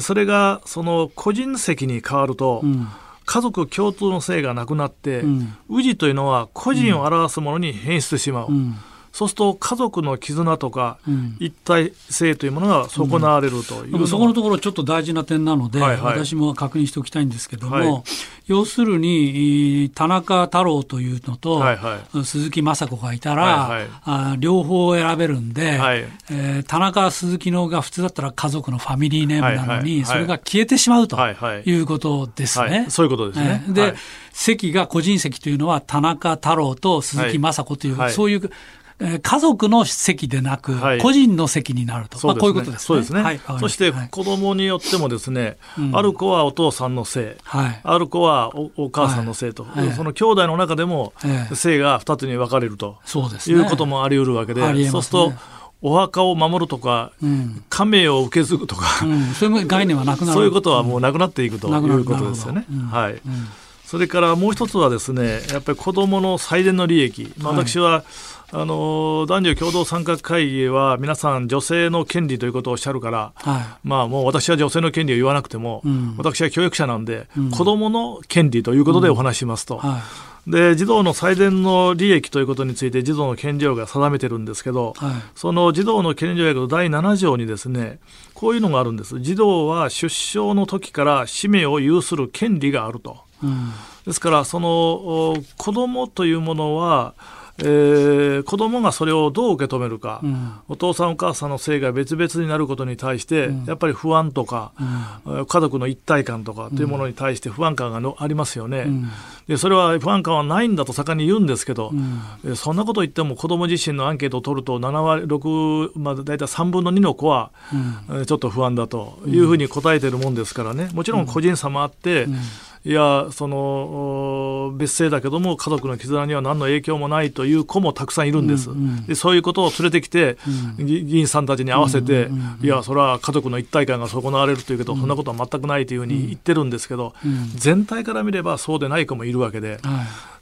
それがその個人籍に変わると、うん。家族共通の性がなくなって、うん、氏というのは個人を表すものに変質してしまう。うんそうすると家族の絆とか一体性というものが損なわれるという、うん、そこのところちょっと大事な点なので、はいはい、私も確認しておきたいんですけども、はい、要するに田中太郎というのと、はいはい、鈴木雅子がいたら、はいはい、あ両方選べるんで、はい、えー、田中鈴木のが普通だったら家族のファミリーネームなのに、はいはい、それが消えてしまうということですね。そういうことですね。で、席が個人席というのは田中太郎と鈴木雅子という、そういう家族の席でなく、はい、個人の席になると、まあ、こういうことですね。そうですね。はい、そして子供によってもですね、はい、ある子はお父さんの姓、はい、ある子はおお母さんの姓と、はい、その兄弟の中でも姓が2つに分かれると、ね、いうこともあり得るわけで、ね、そうすると、お墓を守るとか、うん、家名を受け継ぐとか、うん、そういう概念はなくなる。そういうことはもうなくなっていくということですよね。はい、それからもう一つはですねやっぱり子どもの最善の利益、まあ、私は、あの男女共同参画会議は皆さん女性の権利ということをおっしゃるから、はい、まあもう私は女性の権利を言わなくても、うん、私は教育者なんで、うん、子どもの権利ということでお話しますと。うん。はい。で児童の最善の利益ということについて児童の権利法が定めてるんですけど、はい、その児童の権利条約の第7条にですねこういうのがあるんです。児童は出生の時から氏名を有する権利があると、うん、ですからその子供というものはえー、子供がそれをどう受け止めるか、うん、お父さんお母さんの性が別々になることに対して、うん、やっぱり不安とか、うん、家族の一体感とかというものに対して不安感がのありますよね、でそれは不安感はないんだと盛んに言うんですけど、そんなこと言っても子供自身のアンケートを取ると7割6、まあ、大体3分の2の子は、ちょっと不安だというふうに答えてるもんですからね。もちろん個人差もあって、いやその別姓だけども家族の絆には何の影響もないという子もたくさんいるんです、うんうん、でそういうことを連れてきて、うん、議員さんたちに合わせて、いやそれは家族の一体感が損なわれるというけど、そんなことは全くないというふうに言ってるんですけど、全体から見ればそうでない子もいるわけで、はい、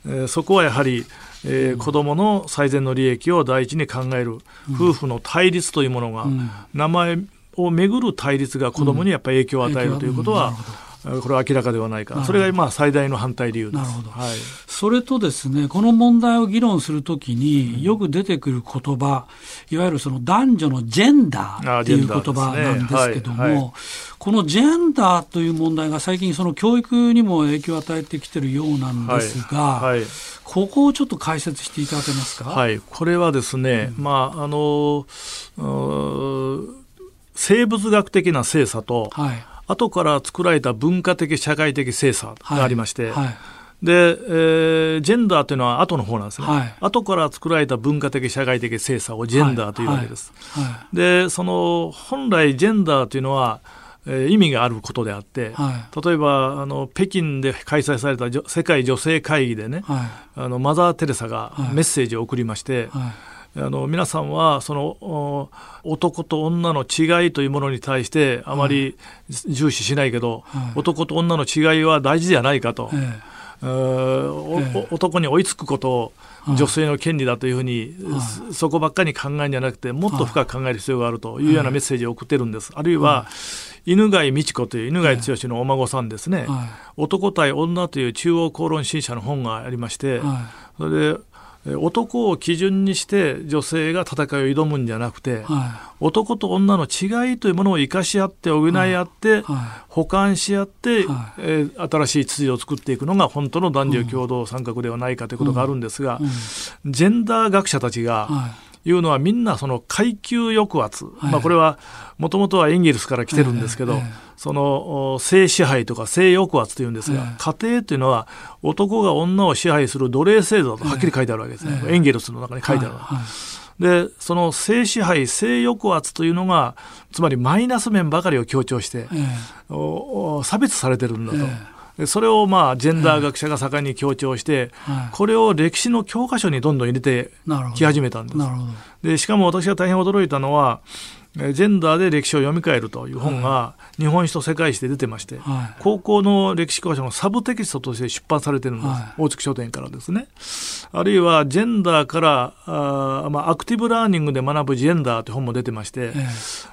えー、そこはやはり、えー、子どもの最善の利益を第一に考える、夫婦の対立というものが、名前をめぐる対立が子どもにやっぱり影響を与えるということは、これは明らかではないか、それがまあ最大の反対理由です。なるほど。はい。それとですね、この問題を議論するときによく出てくる言葉、いわゆるその男女のジェンダーっていう言葉なんですけども、ねはい。はい、このジェンダーという問題が最近その教育にも影響を与えてきてるようなんですが、はい、ここをちょっと解説していただけますか？はい、これはですね、うん、まああの生物学的な精査と、はい後から作られた文化的社会的精査がありまして、はいはい。で、えー、ジェンダーというのは後の方なんですね、はい、後から作られた文化的社会的精査をジェンダーというわけです。はいはい、でその本来ジェンダーというのはえー、意味があることであって、はい、例えばあの北京で開催された世界女性会議でね、あのマザー・テレサがメッセージを送りまして、あの皆さんはその男と女の違いというものに対してあまり重視しないけど、はい、男と女の違いは大事じゃないかと、ええ、男に追いつくことを女性の権利だというふうに、はい、そこばっかり考えるんじゃなくてもっと深く考える必要があるというようなメッセージを送ってるんです。あるいは、犬飼美智子という犬飼剛のお孫さんですね、はい、男対女という中央公論新社の本がありまして、それで男を基準にして女性が戦いを挑むんじゃなくて、はい、男と女の違いというものを生かし合って補い。合って、はい、補完し合って、はい、えー、新しい秩序を作っていくのが本当の男女共同参画ではないかということがあるんですが、うん。うん、ジェンダー学者たちが、いうのはみんなその階級抑圧、まあ、これはもともとはエンゲルスから来てるんですけど、その性支配とか性抑圧というんですが、家庭というのは男が女を支配する奴隷制度とはっきり書いてあるわけですね、エンゲルスの中に書いてある、でその性支配性抑圧というのがつまりマイナス面ばかりを強調して、差別されてるんだと。それをまあジェンダー学者が盛んに強調して、これを歴史の教科書にどんどん入れてき始めたんです。でしかも私が大変驚いたのはジェンダーで歴史を読み替えるという本が日本史と世界史で出てまして、はい、高校の歴史教科書のサブテキストとして出版されてるんです、はい、大月書店からですね。あるいはジェンダーからあ、まあ、アクティブラーニングで学ぶジェンダーという本も出てまして、え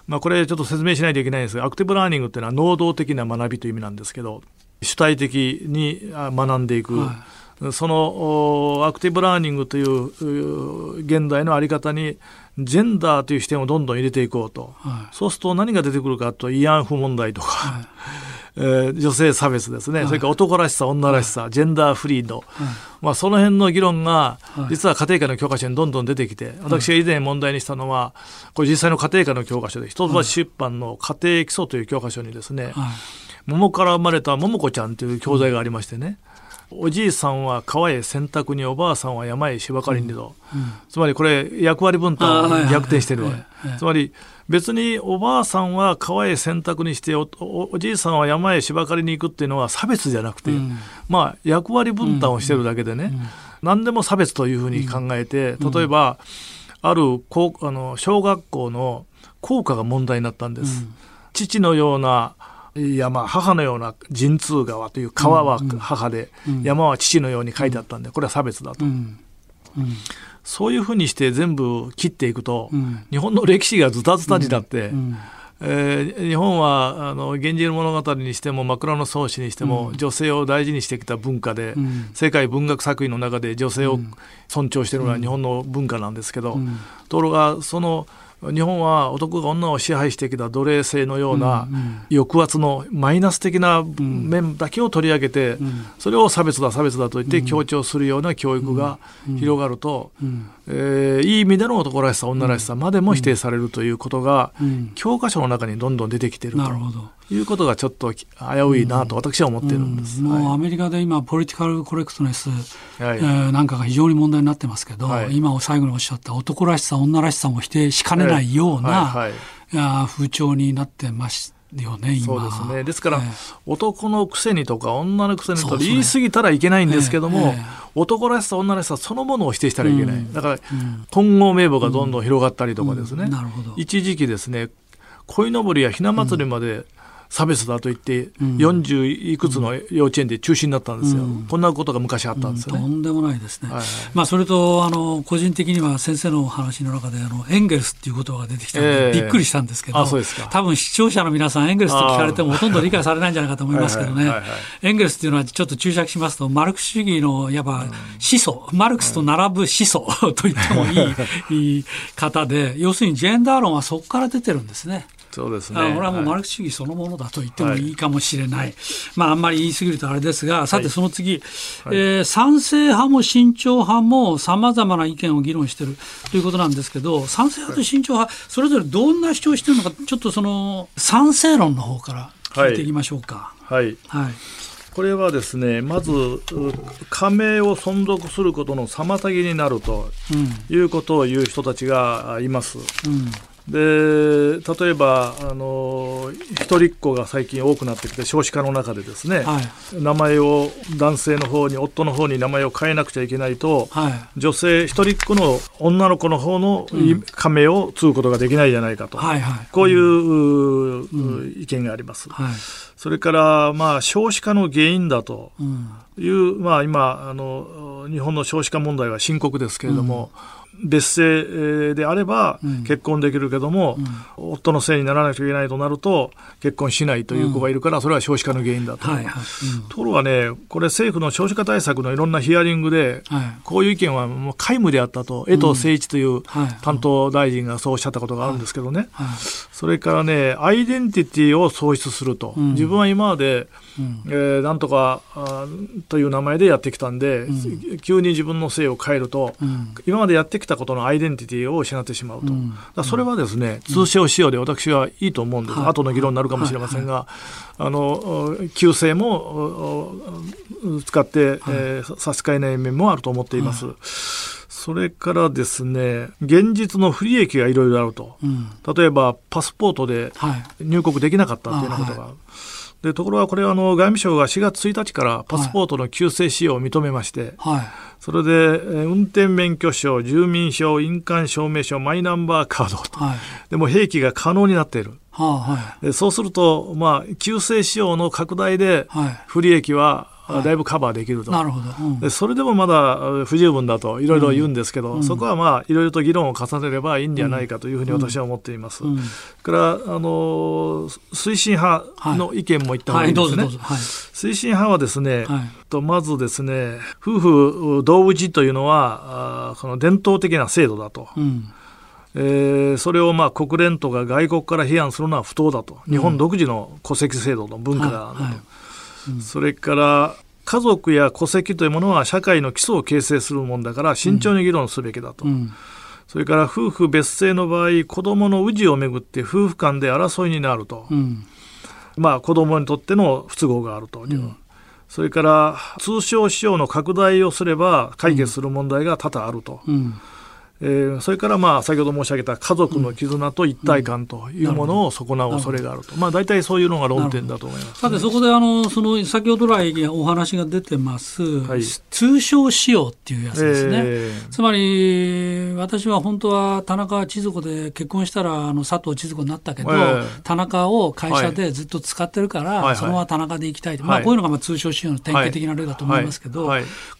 まあ、これちょっと説明しないといけないんですがアクティブラーニングっていうのは能動的な学びという意味なんですけど主体的に学んでいく。はい。そのアクティブラーニングという現代の在り方にジェンダーという視点をどんどん入れていこうと、はい、そうすると何が出てくるかと慰安婦問題とか、はい、えー、女性差別ですね、はい、それから男らしさ女らしさ、ジェンダーフリード、まあ、その辺の議論が実は家庭科の教科書にどんどん出てきて私が以前問題にしたのはこれ実際の家庭科の教科書で一橋出版の家庭基礎という教科書にですね、桃から生まれた桃子ちゃんという教材がありましてね、おじいさんは川へ洗濯におばあさんは山へ芝刈りにと、うんうん、つまりこれ役割分担を逆転してるわけ、つまり別におばあさんは川へ洗濯にしておおじいさんは山へ芝刈りに行くっていうのは差別じゃなくて、うん、まあ役割分担をしてるだけでね、何でも差別というふうに考えて例えば、ある高あの小学校の校歌が問題になったんです。父のような山母のような神通川という川は母で、山は父のように書いてあったんでこれは差別だと。そういうふうにして全部切っていくと、日本の歴史がズタズタになって、えー、日本はあの源氏物語にしても枕草子にしても、うん、女性を大事にしてきた文化で、うん、世界文学作品の中で女性を尊重しているのは日本の文化なんですけど、うん、ところがその日本は男が女を支配してきた奴隷制のような抑圧のマイナス的な面だけを取り上げて、それを差別だ差別だと言って強調するような教育が広がると、えー、いい意味での男らしさ女らしさまでも否定されるということが、教科書の中にどんどん出てきているということがちょっと危ういなと私は思っているんです、もうアメリカで今ポリティカルコレクトネス、はい、えー、なんかが非常に問題になってますけど、はい、今最後におっしゃった男らしさ女らしさも否定しかねないような、はい。はい、風潮になってましよね、そうですね。ですから、えー、男のくせにとか女のくせにとか言い過ぎたらいけないんですけども、えーえ。ー、男らしさ女らしさそのものを否定したらいけない。うん、だから、混合名簿がどんどん広がったりとかですね。うん。うん、一時期ですね、鯉のぼりやひな祭りまで、差別だと言って、40いくつの幼稚園で中止になったんですよ、うん、こんなことが昔あったんですよ、ね。うん、とんでもないですね、はいはい、まあ、それとあの個人的には先生のお話の中であのエンゲルスっていう言葉が出てきたので、えー、びっくりしたんですけど多分視聴者の皆さんエンゲルスと聞かれてもほとんど理解されないんじゃないかと思いますけどね。エンゲルスっていうのはちょっと注釈しますとマルクス主義のいわば始祖、マルクスと並ぶ始祖 と言ってもいい いい方で要するにジェンダー論はそこから出てるんですね。そうですね。俺はもうマルクス主義そのものだと言ってもい。いかもしれない。はい、まあ、あんまり言い過ぎるとあれですが、さてその次、はい、えー、賛成派も慎重派もさまざまな意見を議論しているということなんですけど、賛成派と慎重派、それぞれどんな主張しているのか、ちょっとその賛成論の方から聞いていきましょうか。はい。はい。これはですねまず加盟を存続することの妨げになるということを言う人たちがいます。うん、で例えばあの一人っ子が最近多くなってきて少子化の中でですね、はい、名前を男性の方に夫の方に名前を変えなくちゃいけないと、はい、女性一人っ子の女の子の方の加盟を継ぐことができないじゃないかと、はいはい、こういう、うん、意見があります。はい、それから、まあ、少子化の原因だという、うん、まあ、今あの日本の少子化問題は深刻ですけれども、うん別姓であれば結婚できるけども、うん、夫のせいにならなきゃいけないとなると結婚しないという子がいるから、それは少子化の原因だと。はいはい。うん、ところがね、これ政府の少子化対策のいろんなヒアリングで、はい、こういう意見はもう皆無であったと、江藤誠一という担当大臣がそうおっしゃったことがあるんですけどね、それからね、アイデンティティを創出すると。自分は今までうん、えー、なんとかという名前でやってきたんで、うん、急に自分の姓を変えると、うん、今までやってきたことのアイデンティティを失ってしまうと、だそれはですね、通称使用で私はいいと思うんです、後の議論になるかもしれませんが、あの旧姓も使って、えー、差し支えない面もあると思っています。それからですね、現実の不利益がいろいろあると、例えばパスポートで入国できなかったというようなことがある。でところがこれはあの外務省が4月1日からパスポートの旧姓使用を認めまして、はい、それで運転免許証、住民証、印鑑証明書、マイナンバーカード、はい、でも併記が可能になっている。はあはい、そうすると、まあ、旧姓使用の拡大で不利益はだいぶカバーできると、なるほど、うん、でそれでもまだ不十分だといろいろ言うんですけど、うん、そこはまあいろいろと議論を重ねればいいんではないかというふうに私は思っています。うん、からあの推進派の意見も言った方がいいですね。はいはい、推進派はですね、はい、とまずですね夫婦同氏というのはあその伝統的な制度だと。えー、それをまあ国連とか外国から批判するのは不当だと、日本独自の戸籍制度の文化だと、はいはいそれから家族や戸籍というものは社会の基礎を形成するものだから慎重に議論すべきだと。うん、それから夫婦別姓の場合、子供の氏をめぐって夫婦間で争いになると。うん、まあ子供にとっての不都合があるという。うん、それから通称使用の拡大をすれば解決する問題が多々あると。うんえー、それからまあ先ほど申し上げた家族の絆と一体感というものを損なう恐れがあると、まあ、大体そういうのが論点だと思います、ね、さて、そこであのその先ほど来お話が出てます、はい、通称使用っていうやつですね、えー、つまり私は本当は田中千鶴子で結婚したらあの佐藤千鶴子になったけど、えー、田中を会社でずっと使ってるから、はい、そのまま田中で行きたい、はい、まあ、こういうのがまあ通称使用の典型的な例だと思いますけど、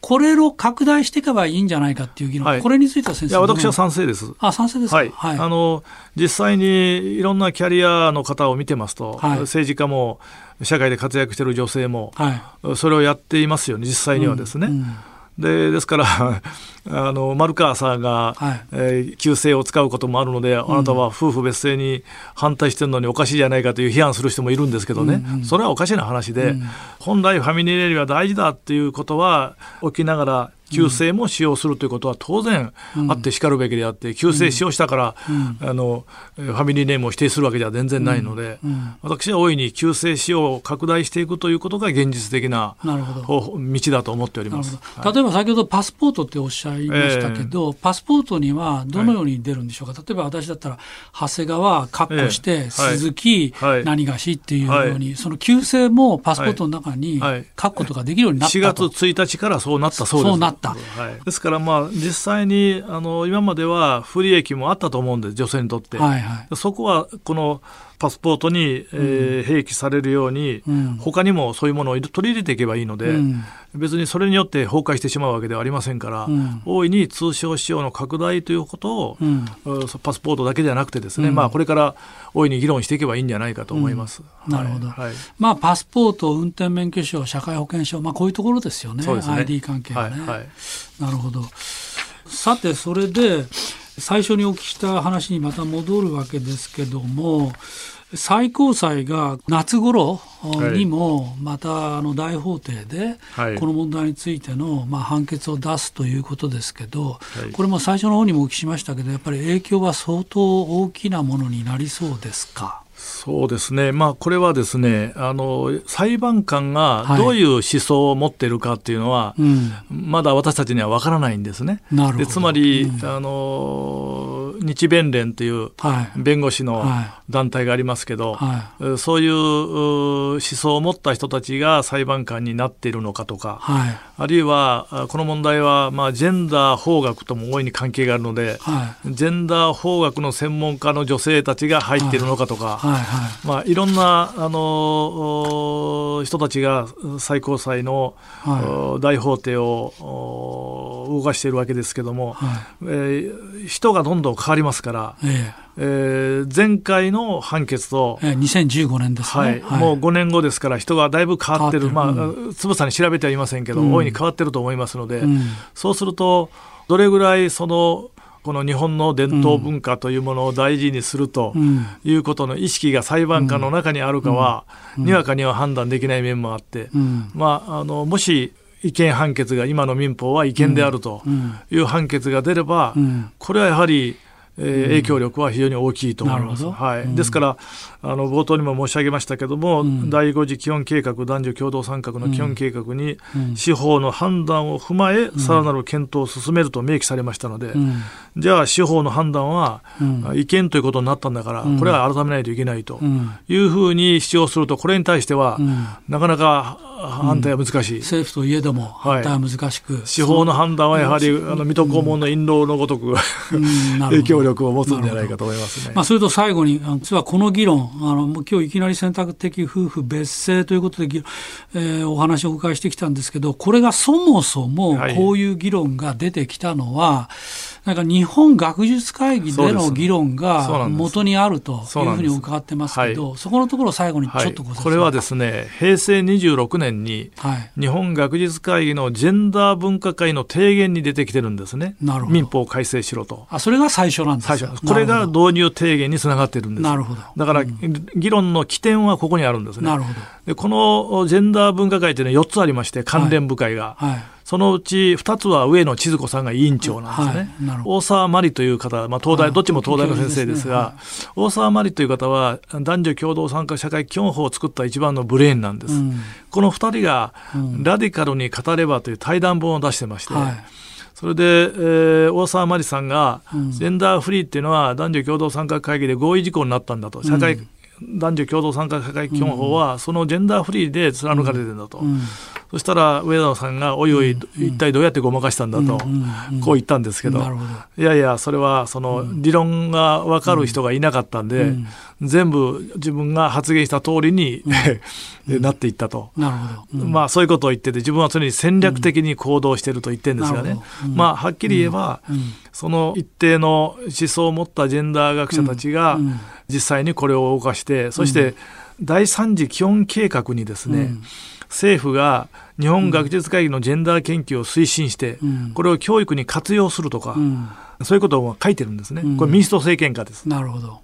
これを拡大していけばいいんじゃないかっていう議論、これについては先生私は賛成です。あ、賛成ですはい。はい、あの、実際にいろんなキャリアの方を見てますと、はい、政治家も、社会で活躍している女性も、はい、それをやっていますよね、実際にはですね。うんうんでですからあの丸川さんが、はい、えー、旧姓を使うこともあるので、あなたは夫婦別姓に反対してるのにおかしいじゃないかという批判する人もいるんですけどね、うんうん、それはおかしな話で、うん、本来ファミリーレディは大事だっていうことは起きながら旧姓も使用するということは当然あってしかるべきであって、旧姓使用したから、あのファミリーネームを否定するわけでは全然ないので、私は大いに旧姓使用を拡大していくということが現実的な道だと思っております、例えば先ほどパスポートっておっしゃいましたけど、えー、パスポートにはどのように出るんでしょうか、はい、例えば私だったら長谷川かっこして、えー、鈴木、はい、何がしっていうように、その旧姓もパスポートの中に書くことができるようになったと、4月1日からそうなったそうです。そうなった。はい、ですからまあ実際にあの今までは不利益もあったと思うんです女性にとって、はいはい、そこはこのパスポートに、えー、併記されるように、うん、他にもそういうものを取り入れていけばいいので、うん、別にそれによって崩壊してしまうわけではありませんから、うん、大いに通商使用の拡大ということを、うん、パスポートだけではなくてですね、まあ、これから大いに議論していけばいいんじゃないかと思います。なるほど、はい、まあ、パスポート、運転免許証、社会保険証、まあ、こういうところですよね、ね。ID 関係はね、はいはい。なるほど。さてそれで最初にお聞きした話にまた戻るわけですけども、最高裁が夏頃にもまたあの大法廷でこの問題についてのまあ判決を出すということですけど、これも最初の方にもお聞きしましたけどやっぱり影響は相当大きなものになりそうですか？そうですね、まあ、これはですねあの裁判官がどういう思想を持っているかっていうのは、はいうん、まだ私たちには分からないんですね。でつまり、うん、あの日弁連という弁護士の団体がありますけど、はい。はい、そういう思想を持った人たちが裁判官になっているのかとか、あるいはこの問題は、まあ、ジェンダー法学とも大いに関係があるので、ジェンダー法学の専門家の女性たちが入っているのかとか。はいはい。まあ、いろんなあの人たちが最高裁の、はい、大法廷を動かしているわけですけども、はい、えー、人がどんどん変わりますから。えーえー、前回の判決と、えー、2015年ですね、はい、はい、もう5年後ですから、人がだいぶ変わってる、まあ、つぶさに調べてはいませんけど、うん、大いに変わってると思いますので、うん、そうすると、どれぐらいそのこの日本の伝統文化というものを大事にするということの意識が裁判官の中にあるかは、にわかには判断できない面もあって、まあ、あのもし違憲判決が今の民法は違憲であるという判決が出れば、これはやはりえー、影響力は非常に大きいと思います。はい、ですからあの冒頭にも申し上げましたけども、うん、第5次基本計画男女共同参画の基本計画に、司法の判断を踏まえ、さらなる検討を進めると明記されましたので、じゃあ司法の判断は、違憲ということになったんだから、これは改めないといけないというふうに主張するとこれに対しては、なかなか反対は難しい、政府といえども反対は難しく、はい、司法の判断はやはり、あの水戸黄門の印籠のごとく、影響力を持つんじゃないかと思いますね。まあ、それと最後に、実はこの議論、あの今日いきなり選択的夫婦別姓ということで、えー、お話をお伺いしてきたんですけど、これがそもそもこういう議論が出てきたのは、はいなんか日本学術会議での議論が元にあるというふうに伺ってますけど、そそこのところ最後にちょっとご、はい、これはですね、平成26年に、日本学術会議のジェンダー分科会の提言に出てきてるんですね。なるほど民法を改正しろと。あ、それが最初なんです最初。これが導入提言につながってるんです。なるほど。だから、うん、議論の起点はここにあるんですね。なるほど。で、このジェンダー分科会というのは4つありまして、関連部会が。はい、はいそのうち2つは上野千鶴子さんが委員長なんですね。はい、大沢真理という方、まあ、東大、どっちも東大の先生ですが、すね。はい、大沢真理という方は男女共同参加社会基本法を作った一番のブレーンなんです。うん、この2人が、ラディカルに語ればという対談本を出してまして、はい。それで、えー、大沢真理さんが、ジェンダーフリーっていうのは男女共同参画会議で合意事項になったんだと、社会、うん、男女共同参画社会基本法は、そのジェンダーフリーで貫かれてるんだと。うん。うんそしたら上田さんが、おいおい、一体どうやってごまかしたんだと、こう言ったんですけど、いやいや、それはその理論が分かる人がいなかったんで、全部自分が発言した通りに なっていったと。まあそういうことを言ってて、自分は常に戦略的に行動していると言ってるんですがね。まあはっきり言えば、その一定の思想を持ったジェンダー学者たちが、実際にこれを動かして、そして第三次基本計画にですね、政府が日本学術会議のジェンダー研究を推進して、これを教育に活用するとか、そういうことを書いてるんですね。これ民主党政権下です。なるほど。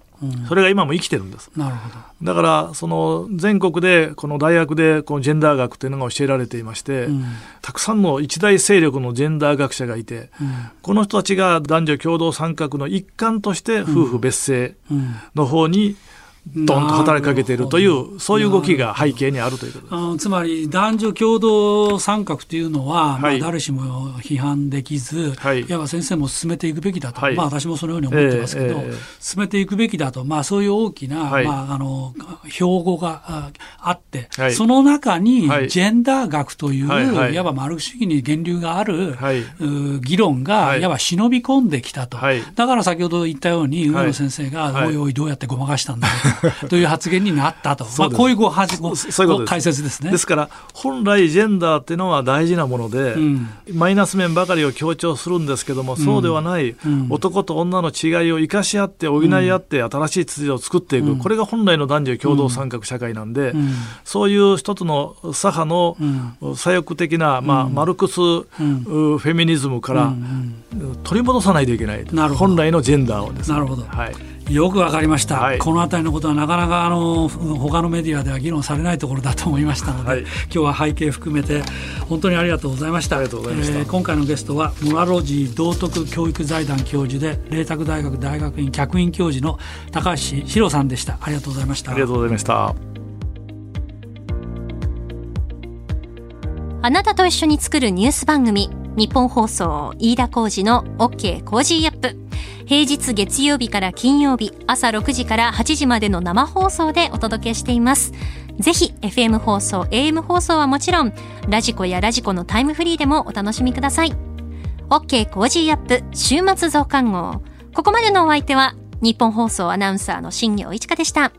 それが今も生きてるんです。なるほど。だから、その全国で、この大学でこのジェンダー学というのが教えられていまして、うん、たくさんの一大勢力のジェンダー学者がいて、うん、この人たちが男女共同参画の一環として夫婦別姓の方にドンと働きかけているという、そういう動きが背景にあるということつまり男女共同参画というのは、はい、まあ、誰しも批判できず、はい、いわば先生も進めていくべきだと、はい、まあ、私もそのように思ってますけど、えーえー、進めていくべきだと、まあ、そういう大きな、まあ、あの標語があって、その中にジェンダー学という、いわばマルク主義に源流がある、議論が、い。わば忍び込んできたと、だから先ほど言ったように、上野先生が、おいおい、どうやってごまかしたんだろう という発言になったと、まあ、こういうごはじごそういうこと解説ですね。ですから、本来、ジェンダーっていうのは大事なもので、うん、マイナス面ばかりを強調するんですけども、そうではない、うん、男と女の違いを生かし合って、補い合って、新しい秩序を作っていく、うん、これが本来の男女共同参画社会なんで、そういう一つの左派の左翼的な、まあ、マルクス、フェミニズムから取り戻さないといけない、本来のジェンダーをですね。なるほど、はいよくわかりました、はい、この辺りのことはなかなかあの他のメディアでは議論されないところだと思いましたので、はい、今日は背景含めて本当にありがとうございました。えー、今回のゲストはモラロジー道徳教育財団教授で麗澤大学大学院客員教授の高橋史郎さんでした。ありがとうございました。ありがとうございましたあなたと一緒に作るニュース番組日本放送飯田浩二の OK コージーアップ平日月曜日から金曜日朝6時から8時までの生放送でお届けしています。ぜひ FM 放送、AM 放送はもちろん、ラジコやラジコのタイムフリーでもお楽しみください。OK コージーアップ週末増刊号。ここまでのお相手は日本放送アナウンサーの新業一華でした。